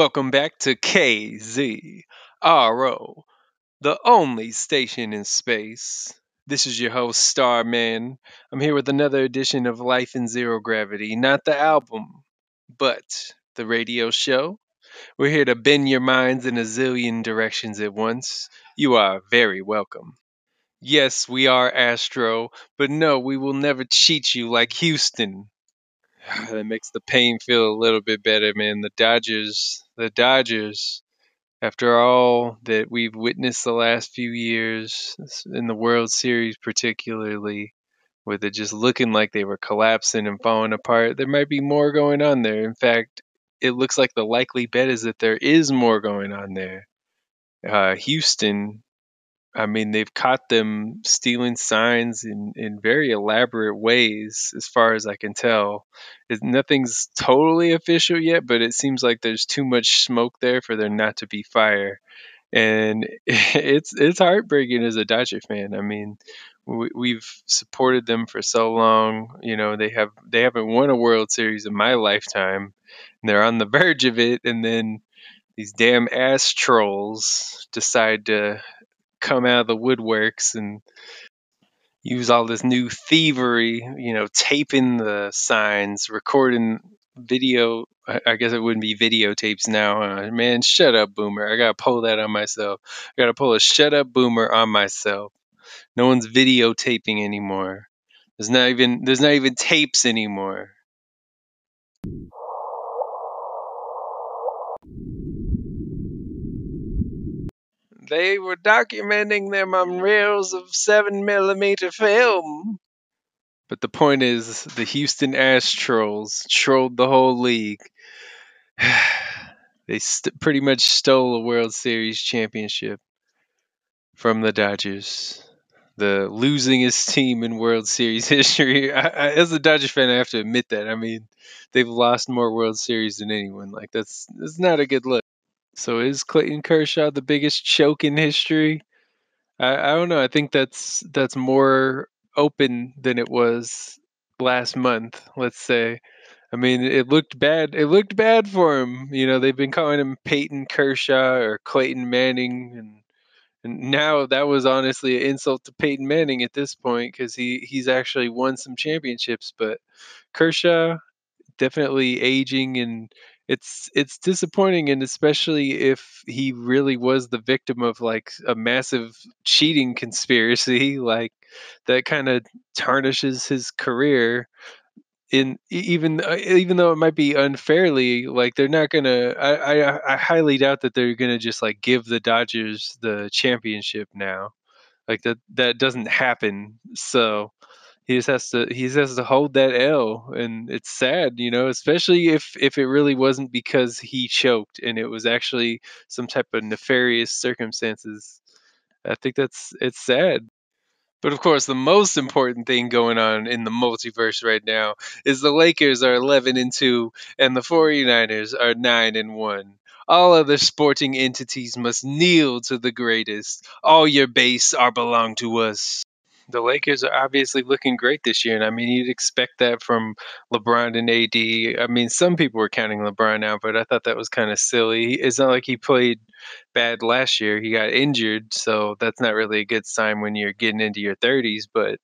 Welcome back to KZRO, the only station in space. This is your host, Starman. I'm here with another edition of Life in Zero Gravity, not the album, but the radio show. We're here to bend your minds in a zillion directions at once. You are very welcome. Yes, we are Astro, but no, we will never cheat you like Houston. that makes the pain feel a little bit better, man. The Dodgers, the Dodgers, after all that we've witnessed the last few years in the World Series, particularly, with it just looking like they were collapsing and falling apart, there might be more going on there. In fact, it looks like the likely bet is that there is more going on there. Uh, Houston I mean, they've caught them stealing signs in, in very elaborate ways, as far as I can tell. It, nothing's totally official yet, but it seems like there's too much smoke there for there not to be fire. And it's it's heartbreaking as a Dodger fan. I mean, we, we've supported them for so long. You know, they have they haven't won a World Series in my lifetime, and they're on the verge of it. And then these damn ass trolls decide to come out of the woodworks and use all this new thievery, you know, taping the signs, recording video. I guess it wouldn't be videotapes now. Uh, man, shut up, boomer. I gotta pull that on myself. I gotta pull a shut up, boomer on myself. No one's videotaping anymore. There's not even there's not even tapes anymore. They were documenting them on reels of seven millimeter film. But the point is, the Houston Astros trolled the whole league. they st- pretty much stole a World Series championship from the Dodgers, the losingest team in World Series history. I, I, as a Dodgers fan, I have to admit that. I mean, they've lost more World Series than anyone. Like that's that's not a good look. So is Clayton Kershaw the biggest choke in history? I, I don't know. I think that's that's more open than it was last month. Let's say. I mean, it looked bad. It looked bad for him. You know, they've been calling him Peyton Kershaw or Clayton Manning, and and now that was honestly an insult to Peyton Manning at this point because he he's actually won some championships. But Kershaw definitely aging and it's it's disappointing and especially if he really was the victim of like a massive cheating conspiracy like that kind of tarnishes his career in even uh, even though it might be unfairly like they're not gonna I, I i highly doubt that they're gonna just like give the dodgers the championship now. Like that that doesn't happen so he just has to he just has to hold that L and it's sad, you know, especially if if it really wasn't because he choked and it was actually some type of nefarious circumstances. I think that's it's sad. But of course, the most important thing going on in the multiverse right now is the Lakers are 11 and 2 and the 49ers are 9 and 1. All other sporting entities must kneel to the greatest. All your base are belong to us the Lakers are obviously looking great this year, and I mean you'd expect that from LeBron and AD. I mean some people were counting LeBron out, but I thought that was kind of silly. It's not like he played bad last year. He got injured, so that's not really a good sign when you're getting into your 30s. But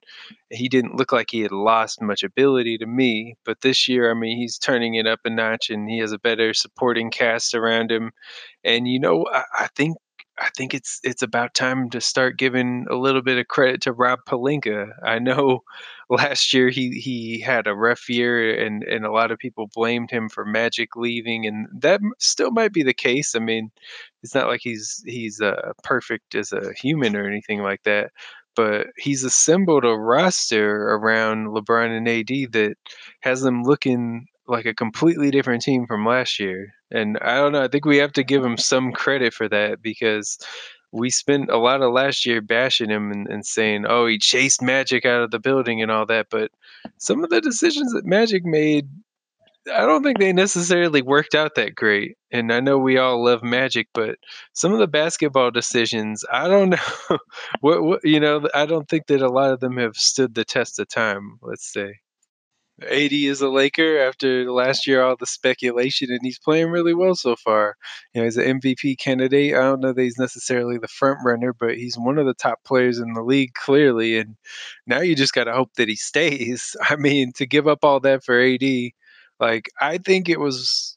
he didn't look like he had lost much ability to me. But this year, I mean, he's turning it up a notch, and he has a better supporting cast around him. And you know, I, I think I think it's it's about time to start giving a little bit of credit to Rob Pelinka. I know last year he he had a rough year and and a lot of people blamed him for Magic leaving and that still might be the case. I mean, it's not like he's he's uh, perfect as a human or anything like that, but he's assembled a roster around LeBron and AD that has them looking like a completely different team from last year. And I don't know, I think we have to give him some credit for that because we spent a lot of last year bashing him and, and, saying, oh, he chased Magic out of the building and all that. But some of the decisions that Magic made, I don't think they necessarily worked out that great. And I know we all love Magic, but some of the basketball decisions, I don't know. what, what, you know, I don't think that a lot of them have stood the test of time, let's say. AD is a Laker after last year, all the speculation, and he's playing really well so far. You know, he's an MVP candidate. I don't know that he's necessarily the front runner, but he's one of the top players in the league, clearly. And now you just got to hope that he stays. I mean, to give up all that for AD, like, I think it was.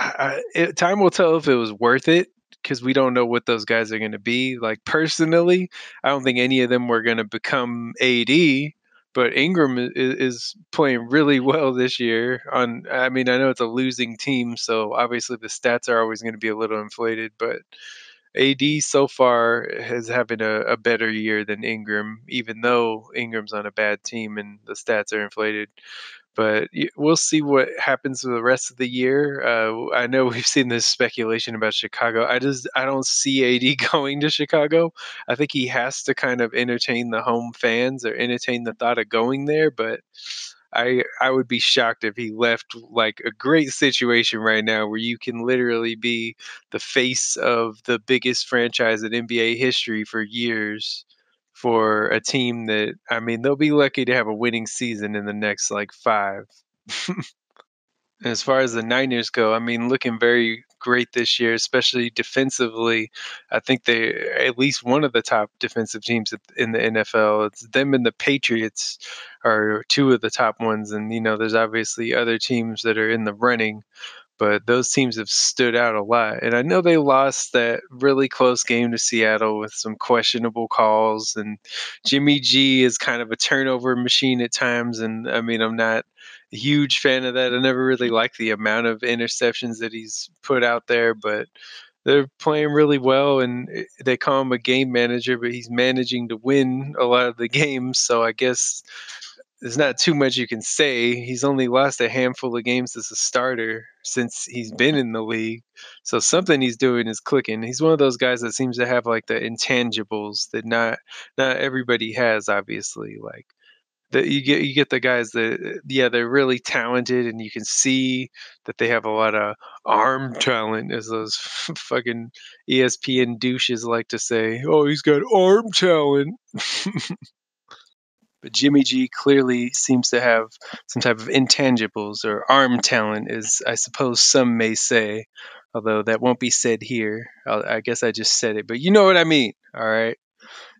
I, it, time will tell if it was worth it because we don't know what those guys are going to be. Like personally, I don't think any of them were going to become AD but Ingram is, is, playing really well this year. On, I mean, I know it's a losing team, so obviously the stats are always going to be a little inflated. But AD so far has having a, a better year than Ingram, even though Ingram's on a bad team and the stats are inflated but we'll see what happens for the rest of the year. Uh, I know we've seen this speculation about Chicago. I just I don't see AD going to Chicago. I think he has to kind of entertain the home fans or entertain the thought of going there. But I I would be shocked if he left like a great situation right now where you can literally be the face of the biggest franchise in NBA history for years for a team that I mean they'll be lucky to have a winning season in the next like five. as far as the Niners go, I mean looking very great this year, especially defensively. I think they at least one of the top defensive teams in the NFL. It's them and the Patriots are two of the top ones, and you know there's obviously other teams that are in the running but those teams have stood out a lot. And I know they lost that really close game to Seattle with some questionable calls. And Jimmy G is kind of a turnover machine at times. And I mean, I'm not a huge fan of that. I never really liked the amount of interceptions that he's put out there, but they're playing really well and eh, they call him a game manager but he's managing to win a lot of the games so i guess there's not too much you can say. He's only lost a handful of games as a starter since he's been in the league. So something he's doing is clicking. He's one of those guys that seems to have like the intangibles that not not everybody has obviously like that you get you get the guys that yeah they're really talented and you can see that they have a lot of arm talent as those fucking ESPN douches like to say oh he's got arm talent But Jimmy G clearly seems to have some type of intangibles or arm talent, as I suppose some may say, although that won't be said here. I guess I just said it, but you know what I mean, all right?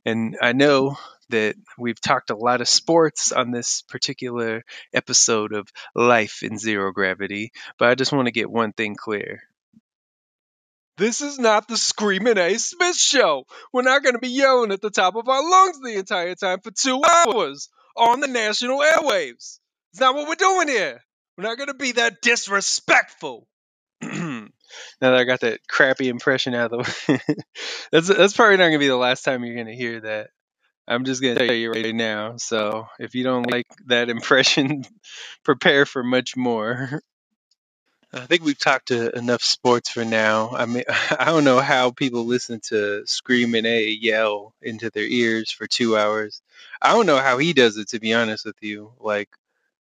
And I know that we've talked a lot of sports on this particular episode of Life in Zero Gravity, but I just want to get one thing clear. This is not the Screaming A. Smith show. We're not going to be yelling at the top of our lungs the entire time for two hours on the national airwaves. It's not what we're doing here. We're not going to be that disrespectful. now that I got that crappy impression out of the way, that's that's probably not going to be the last time you're going to hear that. I'm just going to tell you right now. So if you don't like that impression, prepare for much more. I think we've talked to enough sports for now. I mean, I don't know how people listen to Screaming A yell into their ears for two hours. I don't know how he does it, to be honest with you. Like,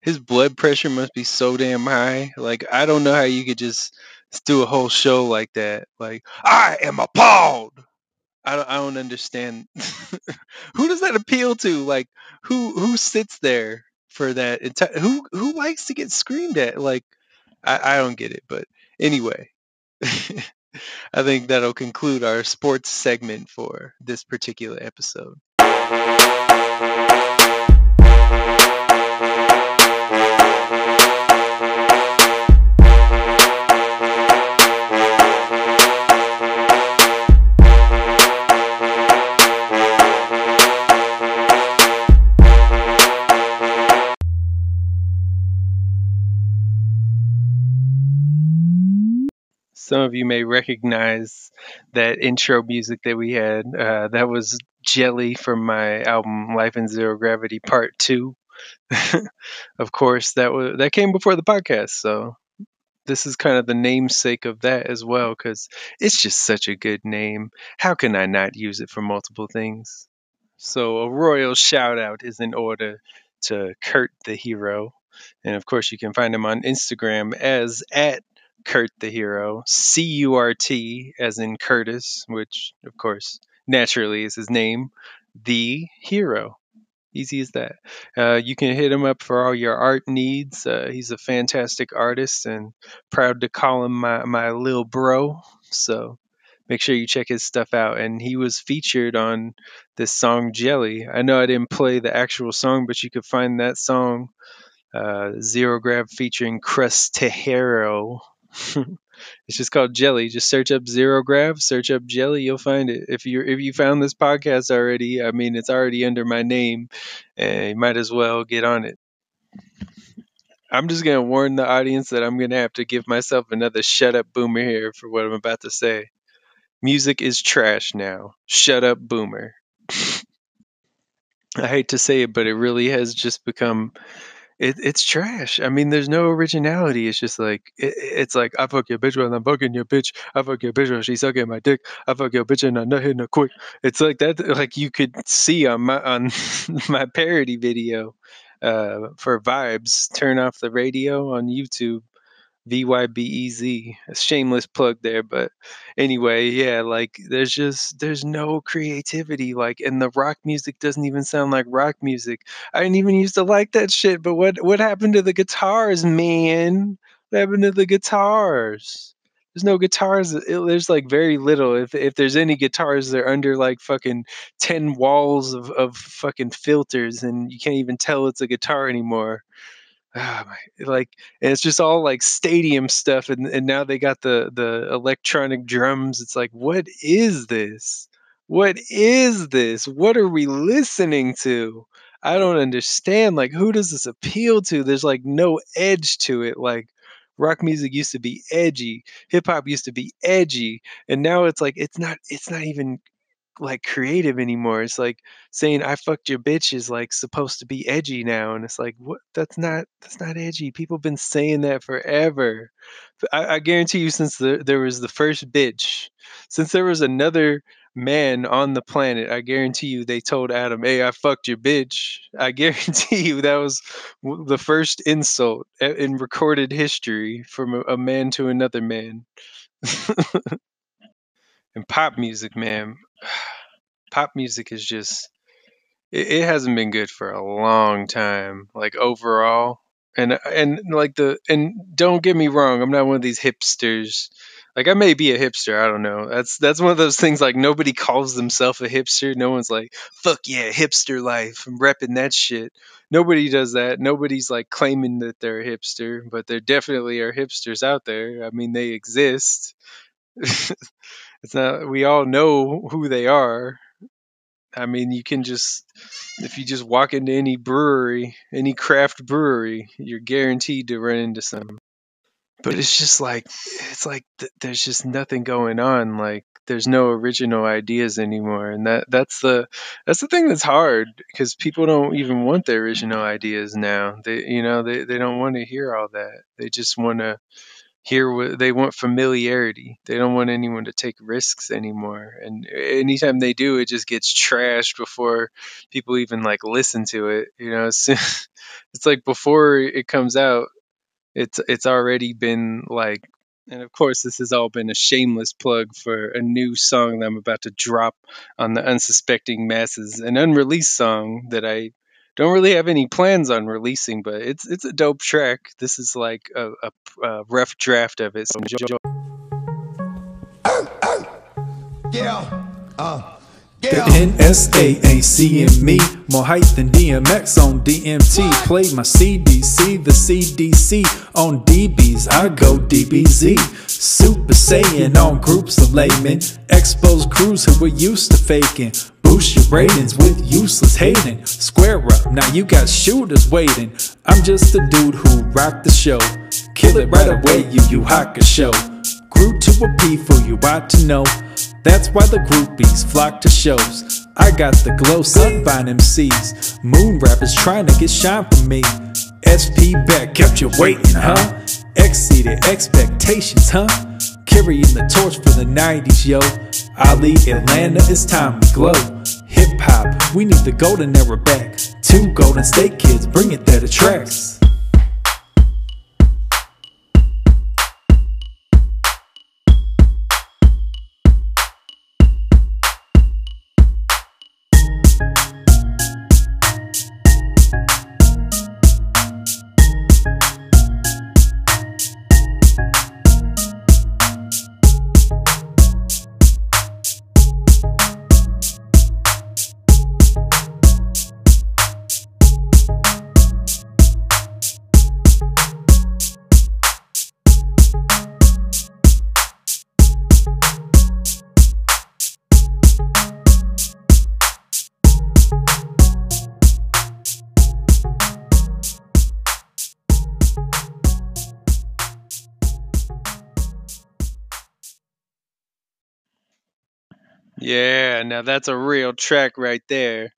his blood pressure must be so damn high. Like, I don't know how you could just do a whole show like that. Like, I am appalled. I don't, I don't understand. who does that appeal to? Like, who who sits there for that? Enti- who who likes to get screamed at? Like, I, I don't get it, but anyway, I think that'll conclude our sports segment for this particular episode. Some of you may recognize that intro music that we had. Uh, that was Jelly from my album Life in Zero Gravity Part 2. of course, that was that came before the podcast, so this is kind of the namesake of that as well because it's just such a good name. How can I not use it for multiple things? So a royal shout out is in order to Kurt the Hero. And of course, you can find him on Instagram as at Kurt the Hero, C U R T, as in Curtis, which, of course, naturally is his name, the Hero. Easy as that. Uh, you can hit him up for all your art needs. Uh, he's a fantastic artist and proud to call him my, my little bro. So make sure you check his stuff out. And he was featured on this song Jelly. I know I didn't play the actual song, but you could find that song uh, Zero Grav featuring Curt the Hero. It's just called Jelly. Just search up Zero Grav, search up Jelly, you'll find it. If you if you found this podcast already, I mean it's already under my name, and you might as well get on it. I'm just gonna warn the audience that I'm gonna have to give myself another shut up boomer here for what I'm about to say. Music is trash now. Shut up, boomer. I hate to say it, but it really has just become it, it's trash. I mean, there's no originality. It's just like it, it's like I fuck your bitch when I'm fucking your bitch. I fuck your bitch when she's sucking my dick. I fuck your bitch and I'm not hitting her quick. It's like that. Like you could see on my on my parody video uh, for vibes. Turn off the radio on YouTube. V Y B E Z. A shameless plug there, but anyway, yeah, like there's just there's no creativity, like, and the rock music doesn't even sound like rock music. I didn't even used to like that shit, but what what happened to the guitars, man? What happened to the guitars? There's no guitars. It, there's like very little. If if there's any guitars, they're under like fucking ten walls of of fucking filters, and you can't even tell it's a guitar anymore Ah, my, like and it's just all like stadium stuff and, and now they got the the electronic drums it's like what is this? What is this? What are we listening to? I don't understand like who does this appeal to? There's like no edge to it like rock music used to be edgy hip hop used to be edgy and now it's like it's not it's not even like creative anymore. It's like saying I fucked your bitch is like supposed to be edgy now, and it's like what? That's not that's not edgy. People have been saying that forever. I, I guarantee you, since the, there was the first bitch, since there was another man on the planet, I guarantee you they told Adam, "Hey, I fucked your bitch." I guarantee you that was the first insult in recorded history from a, man to another man. and pop music, man. Pop music is just it, it hasn't been good for a long time, like overall. And and like the and don't get me wrong, I'm not one of these hipsters. Like I may be a hipster, I don't know. That's that's one of those things like nobody calls themselves a hipster. No one's like, fuck yeah, hipster life. I'm repping that shit. Nobody does that. Nobody's like claiming that they're a hipster, but there definitely are hipsters out there. I mean, they exist. it's not we all know who they are. I mean you can just if you just walk into any brewery any craft brewery you're guaranteed to run into some. But it's just like it's like th- there's just nothing going on. Like there's no original ideas anymore. And that that's the that's the thing that's hard because people don't even want the original ideas now. They you know they, they don't want to hear all that. They just want to here they want familiarity. They don't want anyone to take risks anymore. And eh, anytime they do it just gets trashed before people even like listen to it you know? It's, it's like before it comes out it's it's already been like and of course this has all been a shameless plug for a new song that i'm about to drop on the unsuspecting masses an unreleased song that i don't really have any plans on releasing, but it's it's a dope track. This is like a, a, a rough draft of it. So enjoy. Yeah. Uh. The NSA ain't seeing me. More hype than DMX on DMT. Play my CDC, the CDC on DBs. I go DBZ. Super Saiyan on groups of laymen. Expose crews who were used to faking. Boost your ratings with useless hating. Square up, now you got shooters waiting. I'm just a dude who rocked the show. Kill it right away, you you hack a show. Grew to a P for you ought to know. That's why the groupies flock to shows. I got the glow sunvine MCs. Moon rappers trying to get shine from me. SP back kept you waiting, huh? Exceeded expectations, huh? Carrying the torch for the 90s, yo. Ali, Atlanta, it's time to glow. Hip hop, we need the golden era back. Two Golden State kids, bring it there to tracks. Yeah, now that's a real track right there.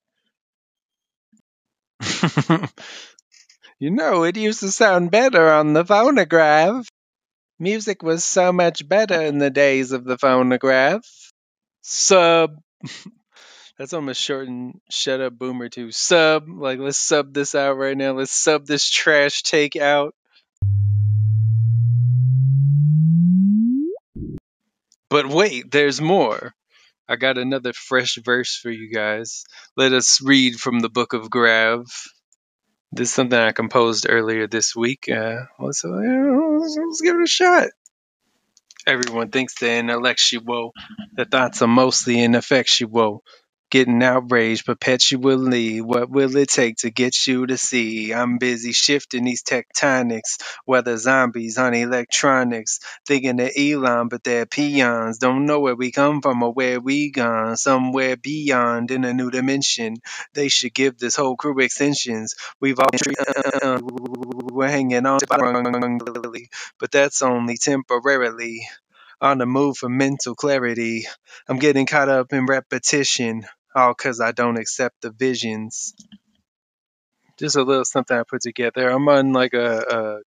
you know, it used to sound better on the phonograph. Music was so much better in the days of the phonograph. Sub. That's almost shortened shut up boomer to sub. Like let's sub this out right now. Let's sub this trash take out. But wait, there's more. I got another fresh verse for you guys. Let us read from the book of Grav. This is something I composed earlier this week. Uh, let's, let's, give it a shot. Everyone thinks they're intellectual. Their thoughts are mostly ineffectual getting outraged perpetually. What will it take to get you to see? I'm busy shifting these tectonics, whether zombies on electronics, thinking of Elon, but they're peons. Don't know where we come from or where we gone. Somewhere beyond in a new dimension. They should give this whole crew extensions. We've all been uh, we're hanging on, but that's only temporarily on the move for mental clarity. I'm getting caught up in repetition all because I don't accept the visions. Just a little something I put together. I'm on like a, a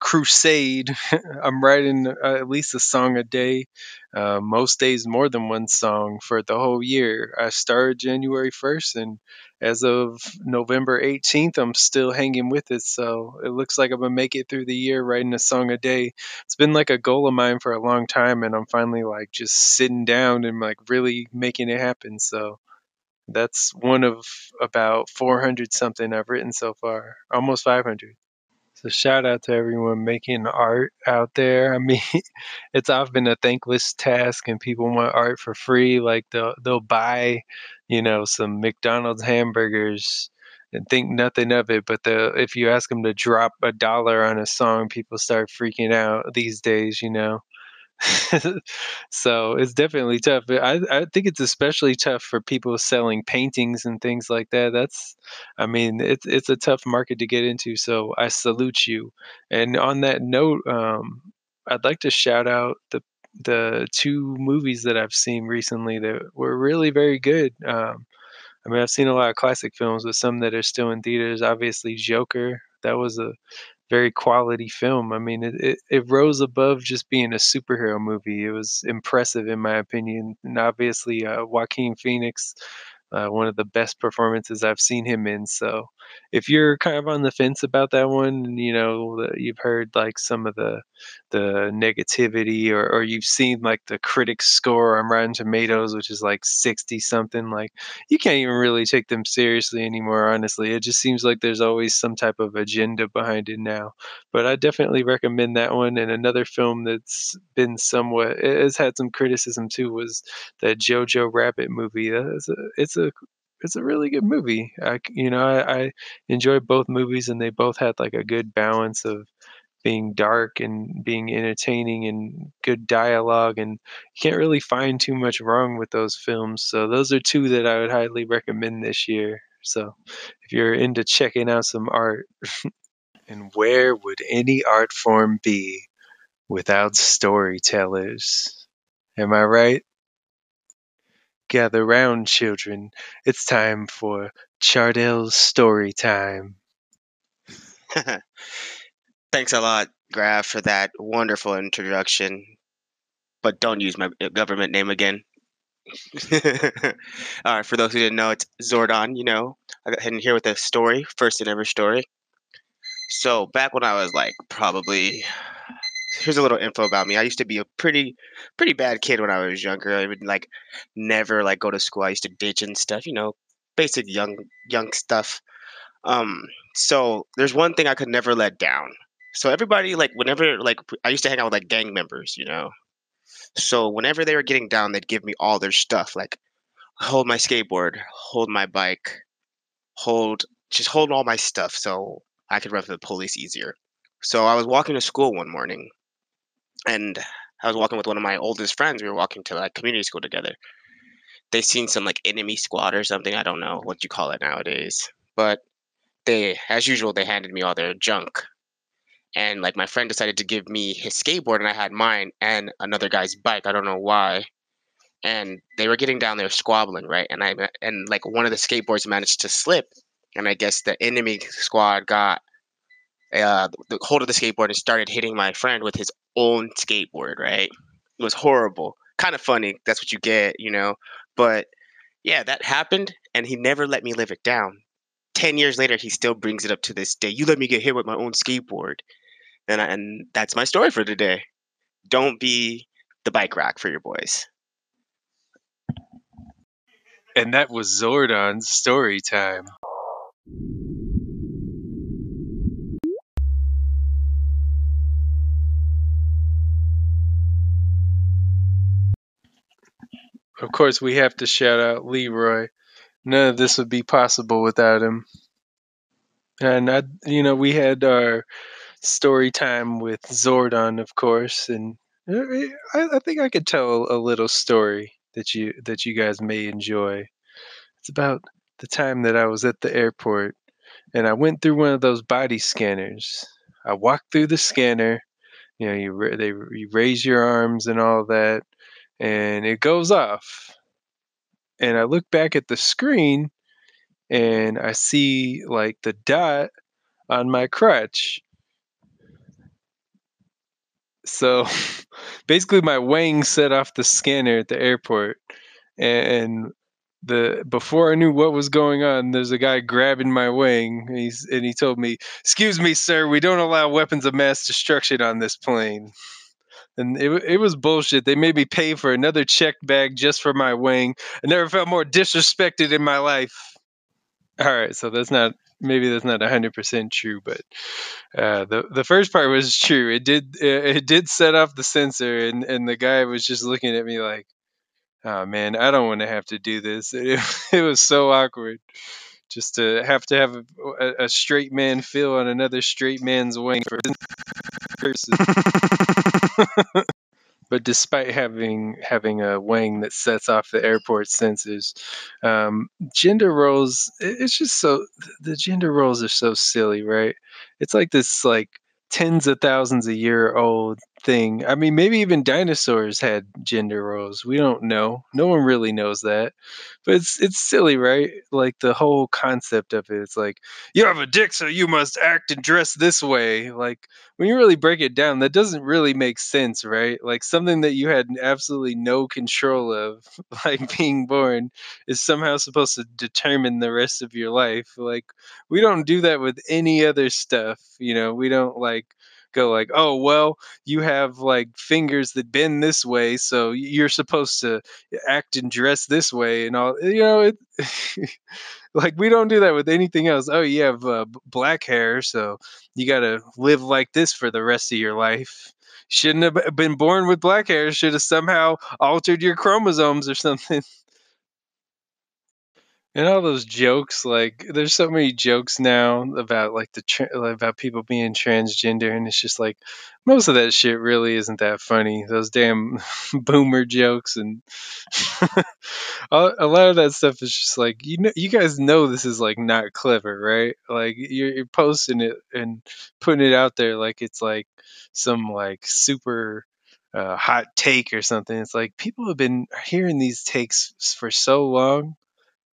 crusade. I'm writing uh, at least a song a day. Uh, most days, more than one song for the whole year. I started January 1st, and as of November 18th, I'm still hanging with it. So it looks like I'm gonna make it through the year writing a song a day. It's been like a goal of mine for a long time, and I'm finally like just sitting down and like really making it happen. So that's one of about 400 something I've written so far, almost 500. So shout out to everyone making art out there. I mean, it's often a thankless task, and people want art for free. Like they'll they'll buy, you know, some McDonald's hamburgers and think nothing of it. But the if you ask them to drop a dollar on a song, people start freaking out these days. You know. so it's definitely tough. I, I think it's especially tough for people selling paintings and things like that. That's, I mean, it's it's a tough market to get into. So I salute you. And on that note, um, I'd like to shout out the the two movies that I've seen recently that were really very good. Um, I mean, I've seen a lot of classic films, but some that are still in theaters. Obviously, Joker. That was a very quality film. I mean, it, it, it, rose above just being a superhero movie. It was impressive, in my opinion. And obviously, uh, Joaquin Phoenix uh, one of the best performances I've seen him in. So if you're kind of on the fence about that one, you know you've heard like some of the the negativity, or or you've seen like the critics score on Rotten Tomatoes, which is like sixty something. Like you can't even really take them seriously anymore. Honestly, it just seems like there's always some type of agenda behind it now. But I definitely recommend that one. And another film that's been somewhat has had some criticism too was that Jojo Rabbit movie. It's it's a it's a really good movie. I you know I, I enjoyed both movies and they both had like a good balance of being dark and being entertaining and good dialogue and you can't really find too much wrong with those films. So those are two that I would highly recommend this year. So if you're into checking out some art and where would any art form be without storytellers? Am I right? Gather round, children. It's time for Chardell's story time. Thanks a lot, Grav, for that wonderful introduction. But don't use my uh, government name again. All right, for those who didn't know, it's Zordon. You know, I got hidden here with a story, first and ever story. So back when I was like probably here's a little info about me. I used to be a pretty pretty bad kid when I was younger. I would like never like go to school. I used to ditch and stuff, you know, basic young young stuff. Um so there's one thing I could never let down. So everybody like whenever like I used to hang out with like gang members, you know. So whenever they were getting down, they'd give me all their stuff, like hold my skateboard, hold my bike, hold just hold all my stuff so I could run for the police easier. So I was walking to school one morning and I was walking with one of my oldest friends. We were walking to like community school together. They seen some like enemy squad or something. I don't know what you call it nowadays, but they, as usual, they handed me all their junk. And like my friend decided to give me his skateboard, and I had mine and another guy's bike. I don't know why. and they were getting down there squabbling, right? And I and like one of the skateboards managed to slip, and I guess the enemy squad got uh, the hold of the skateboard and started hitting my friend with his own skateboard. Right? It was horrible. Kind of funny. That's what you get, you know. But yeah, that happened, and he never let me live it down. Ten years later, he still brings it up to this day. You let me get hit with my own skateboard, and I, and that's my story for today. Don't be the bike rack for your boys. And that was Zordon's story time. Of course, we have to shout out Leroy. None of this would be possible without him. And I, you know, we had our story time with Zordon, of course, and uh, I, I think I could tell a little story that you that you guys may enjoy. It's about the time that I was at the airport and I went through one of those body scanners. I walked through the scanner. You know, you they you raise your arms and all that, and it goes off. And I look back at the screen, and I see like the dot on my crutch. So basically, my wang set off the scanner at the airport, and the before I knew what was going on, there's a guy grabbing my wing. And he's and he told me, "Excuse me, sir, we don't allow weapons of mass destruction on this plane." And it, it was bullshit. They made me pay for another check bag just for my wing. I never felt more disrespected in my life. All right, so that's not maybe that's not hundred percent true, but uh, the the first part was true. It did it, it did set off the sensor, and and the guy was just looking at me like, oh man, I don't want to have to do this. It, it was so awkward just to have to have a, a, straight man feel on another straight man's wing for person. but despite having having a wing that sets off the airport sensors, um, gender roles it's just so the gender roles are so silly, right? It's like this like tens of thousands a year old thing. I mean, maybe even dinosaurs had gender roles. We don't know. No one really knows that. But it's it's silly, right? Like the whole concept of it. It's like you have a dick, so you must act and dress this way. Like when you really break it down, that doesn't really make sense, right? Like something that you had absolutely no control of, like being born, is somehow supposed to determine the rest of your life. Like we don't do that with any other stuff, you know. We don't like go like, oh well, you have like fingers that bend this way, so you're supposed to act and dress this way, and all. You know, it, like we don't do that with anything else. Oh, you have uh, black hair, so you got to live like this for the rest of your life. Shouldn't have been born with black hair. Should have somehow altered your chromosomes or something and all those jokes like there's so many jokes now about like the tra- about people being transgender and it's just like most of that shit really isn't that funny. Those damn boomer jokes and a lot of that stuff is just like you know you guys know this is like not clever right? Like you're, you're posting it and putting it out there like it's like some like super uh, hot take or something. It's like people have been hearing these takes for so long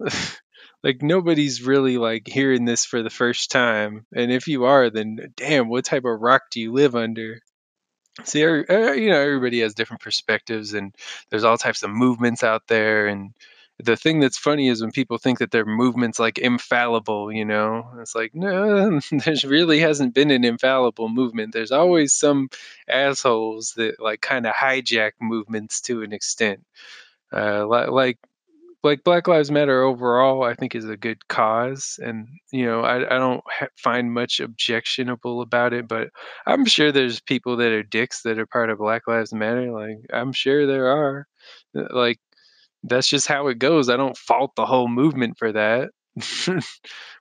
like nobody's really like hearing this for the first time. And if you are then damn what type of rock do you live under? See er, er, er, you know everybody has different perspectives and there's all types of movements out there. And the thing that's funny is when people think that their movements like infallible you know? It's like no there's really hasn't been an infallible movement. There's always some assholes that like kind of hijack movements to an extent. Uh, like like Black Lives Matter overall, I think is a good cause, and you know I, I don't ha- find much objectionable about it. But I'm sure there's people that are dicks that are part of Black Lives Matter. Like I'm sure there are. Uh, like that's just how it goes. I don't fault the whole movement for that.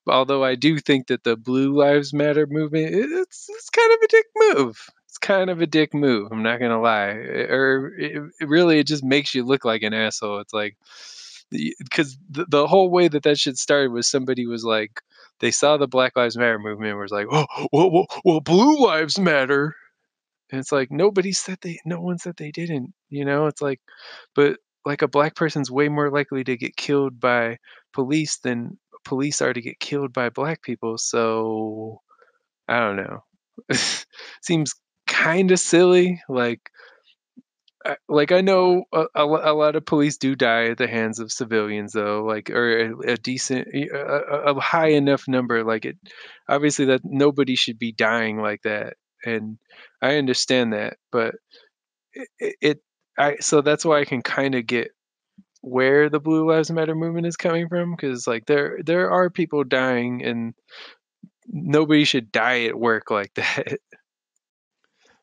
Although I do think that the Blue Lives Matter movement it's it's kind of a dick move. It's kind of a dick move. I'm not gonna lie. Or it, it really it just makes you look like an asshole. It's like because the, the whole way that that shit started was somebody was like they saw the Black Lives Matter movement was like oh well, well, well blue lives matter and it's like nobody said they no one said they didn't you know it's like but like a black person's way more likely to get killed by police than police are to get killed by black people. So I don't know. Seems kind of silly. Like, like I know a, a, a, lot of police do die at the hands of civilians, though. Like, or a, a decent, a, high enough number. Like it, obviously that nobody should be dying like that, and I understand that, but it, it I so that's why I can kind of get where the Blue Lives Matter movement is coming from because like there there are people dying and nobody should die at work like that.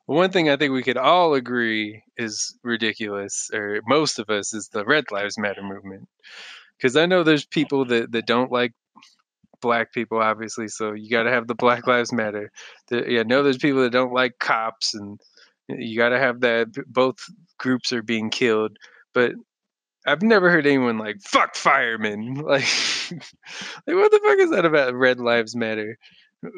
One thing I think we could all agree is ridiculous, or most of us, is the Red Lives Matter movement. Because I know there's people that, that don't like black people, obviously, so you got to have the Black Lives Matter. The, yeah, I know there's people that don't like cops, and you got to have that. Both groups are being killed, but I've never heard anyone like "fuck firemen." Like, like what the fuck is that about? Red Lives Matter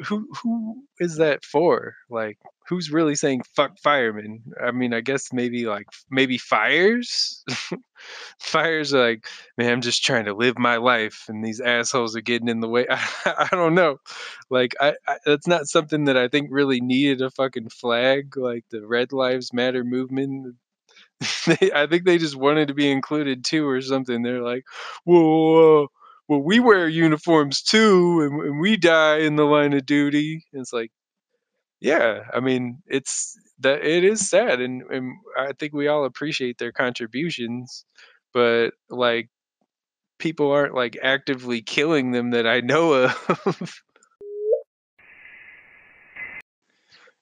who who is that for? Like, who's really saying fuck firemen? I mean, I guess maybe like maybe fires. fires are like, man, I'm just trying to live my life, and these assholes are getting in the way. I, I don't know. Like, I, I that's not something that I think really needed a fucking flag like the Red Lives Matter movement. I think they just wanted to be included too, or something. They're like, whoa, whoa well, we wear uniforms too, and, and we die in the line of duty. And it's like, yeah, I mean, it's that it is sad, and, and I think we all appreciate their contributions, but like, people aren't like actively killing them that I know of.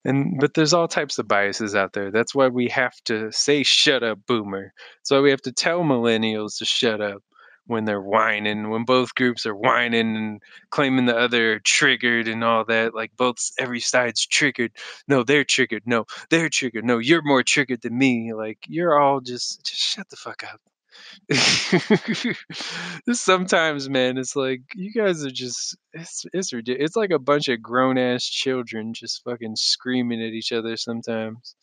and but there's all types of biases out there. That's why we have to say "shut up, boomer." Why we have to tell millennials to shut up when they're whining, when both groups are whining and claiming the other triggered and all that. Like both every side's triggered. No, they're triggered. No, they're triggered. No, you're more triggered than me. Like you're all just just shut the fuck up. Sometimes, man, it's like you guys are just it's it's ridiculous. It's like a bunch of grown ass children just fucking screaming at each other sometimes.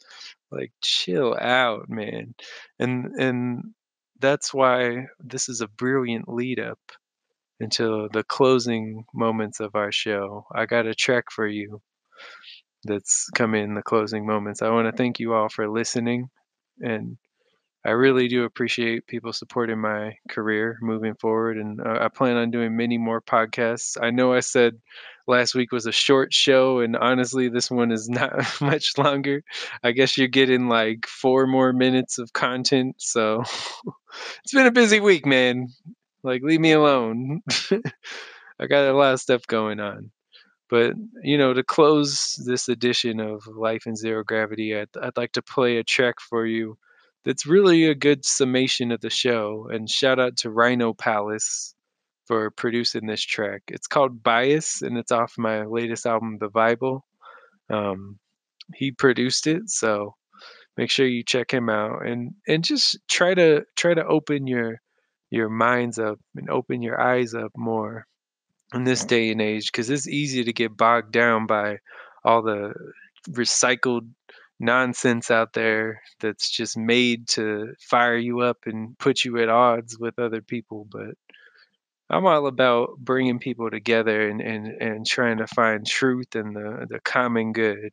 Like chill out, man. And and that's why this is a brilliant lead up into the closing moments of our show. I got a track for you that's coming in the closing moments. I want to thank you all for listening and I really do appreciate people supporting my career moving forward, and uh, I plan on doing many more podcasts. I know I said last week was a short show, and honestly, this one is not much longer. I guess you're getting like four more minutes of content, so it's been a busy week, man. Like, leave me alone. I got a lot of stuff going on. But you know, to close this edition of Life in Zero Gravity, I'd, I'd like to play a track for you that's really a good summation of the show. And shout out to Rhino Palace for producing this track. It's called Bias, and it's off my latest album, The Bible. Um, he produced it, so make sure you check him out and and just try to try to open your your minds up and open your eyes up more in this day and age because it's easy to get bogged down by all the recycled nonsense out there that's just made to fire you up and put you at odds with other people. But I'm all about bringing people together and, and, and trying to find truth and the, the common good.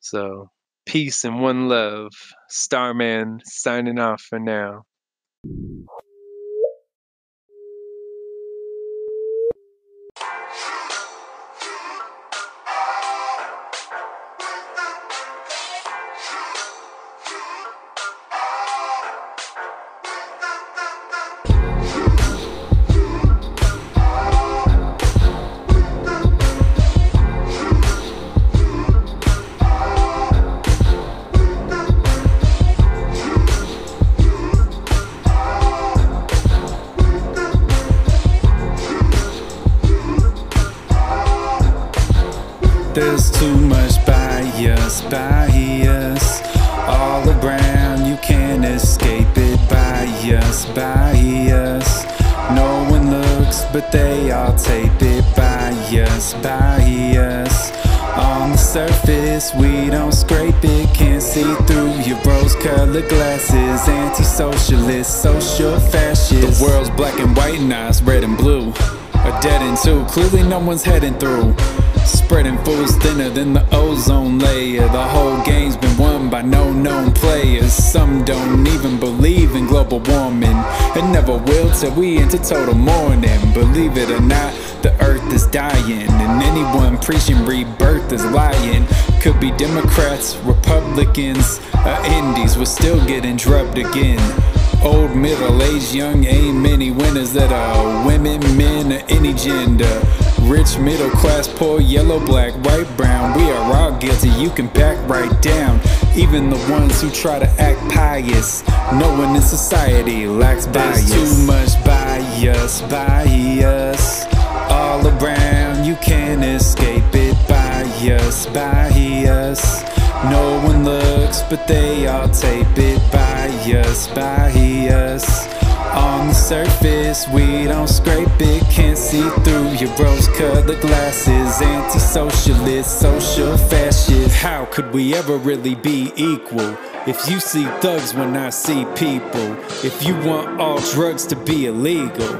So, peace and one love. Starman signing off for now. Clearly no one's heading through. Spreading fools thinner than the ozone layer. The whole game's been won by no known players. Some don't even believe in global warming. And never will till we into total mourning. Believe it or not, the earth is dying. And anyone preaching rebirth is lying. Could be Democrats, Republicans, or Indies. We're still getting drubbed again. Old, middle aged, young, ain't many winners that are women, men, or any gender. Rich, middle class, poor, yellow, black, white, brown. We are all guilty, you can back right down. Even the ones who try to act pious. No one in society lacks bias. There's too much bias, bias. All around, you can't escape it. Bias, bias. No one looks, but they all tape it. Bias, bias. On the surface, we don't scrape it, can't see through your rose colored glasses. Anti socialist, social fascist. How could we ever really be equal? If you see thugs when I see people, if you want all drugs to be illegal,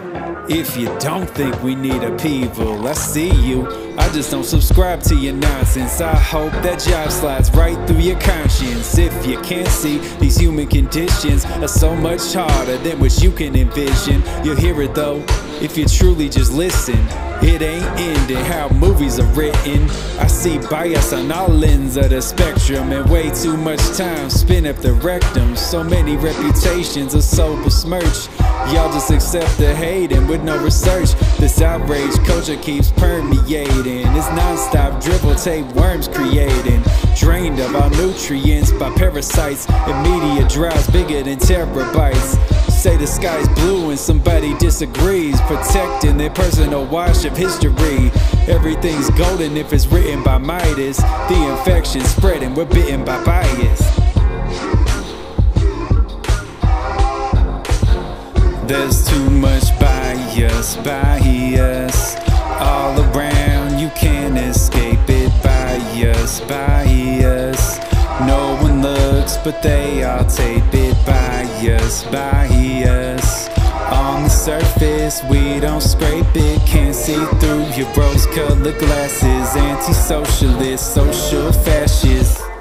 if you don't think we need upheaval, I see you. I just don't subscribe to your nonsense. I hope that job slides right through your conscience. If you can't see, these human conditions are so much harder than what you can envision. You'll hear it though, if you truly just listen. It ain't ending how movies are written. I see bias on all ends of the spectrum, and way too much time spent at the rectum. So many reputations are so besmirched. Y'all just accept the hating with no research. This outrage culture keeps permeating. It's non-stop dribble tape worms creating. Drained of all nutrients by parasites. And media drives bigger than terabytes. Say the sky's blue and somebody disagrees. Protecting their personal wash of history. Everything's golden if it's written by Midas. The infection spreading, we're bitten by bias. There's too much bias, bias all around. You can't escape it. Bias, bias. No one looks, but they all tape it. by us. On the surface, we don't scrape it. Can't see through your rose colored glasses. Anti socialist, social fascist.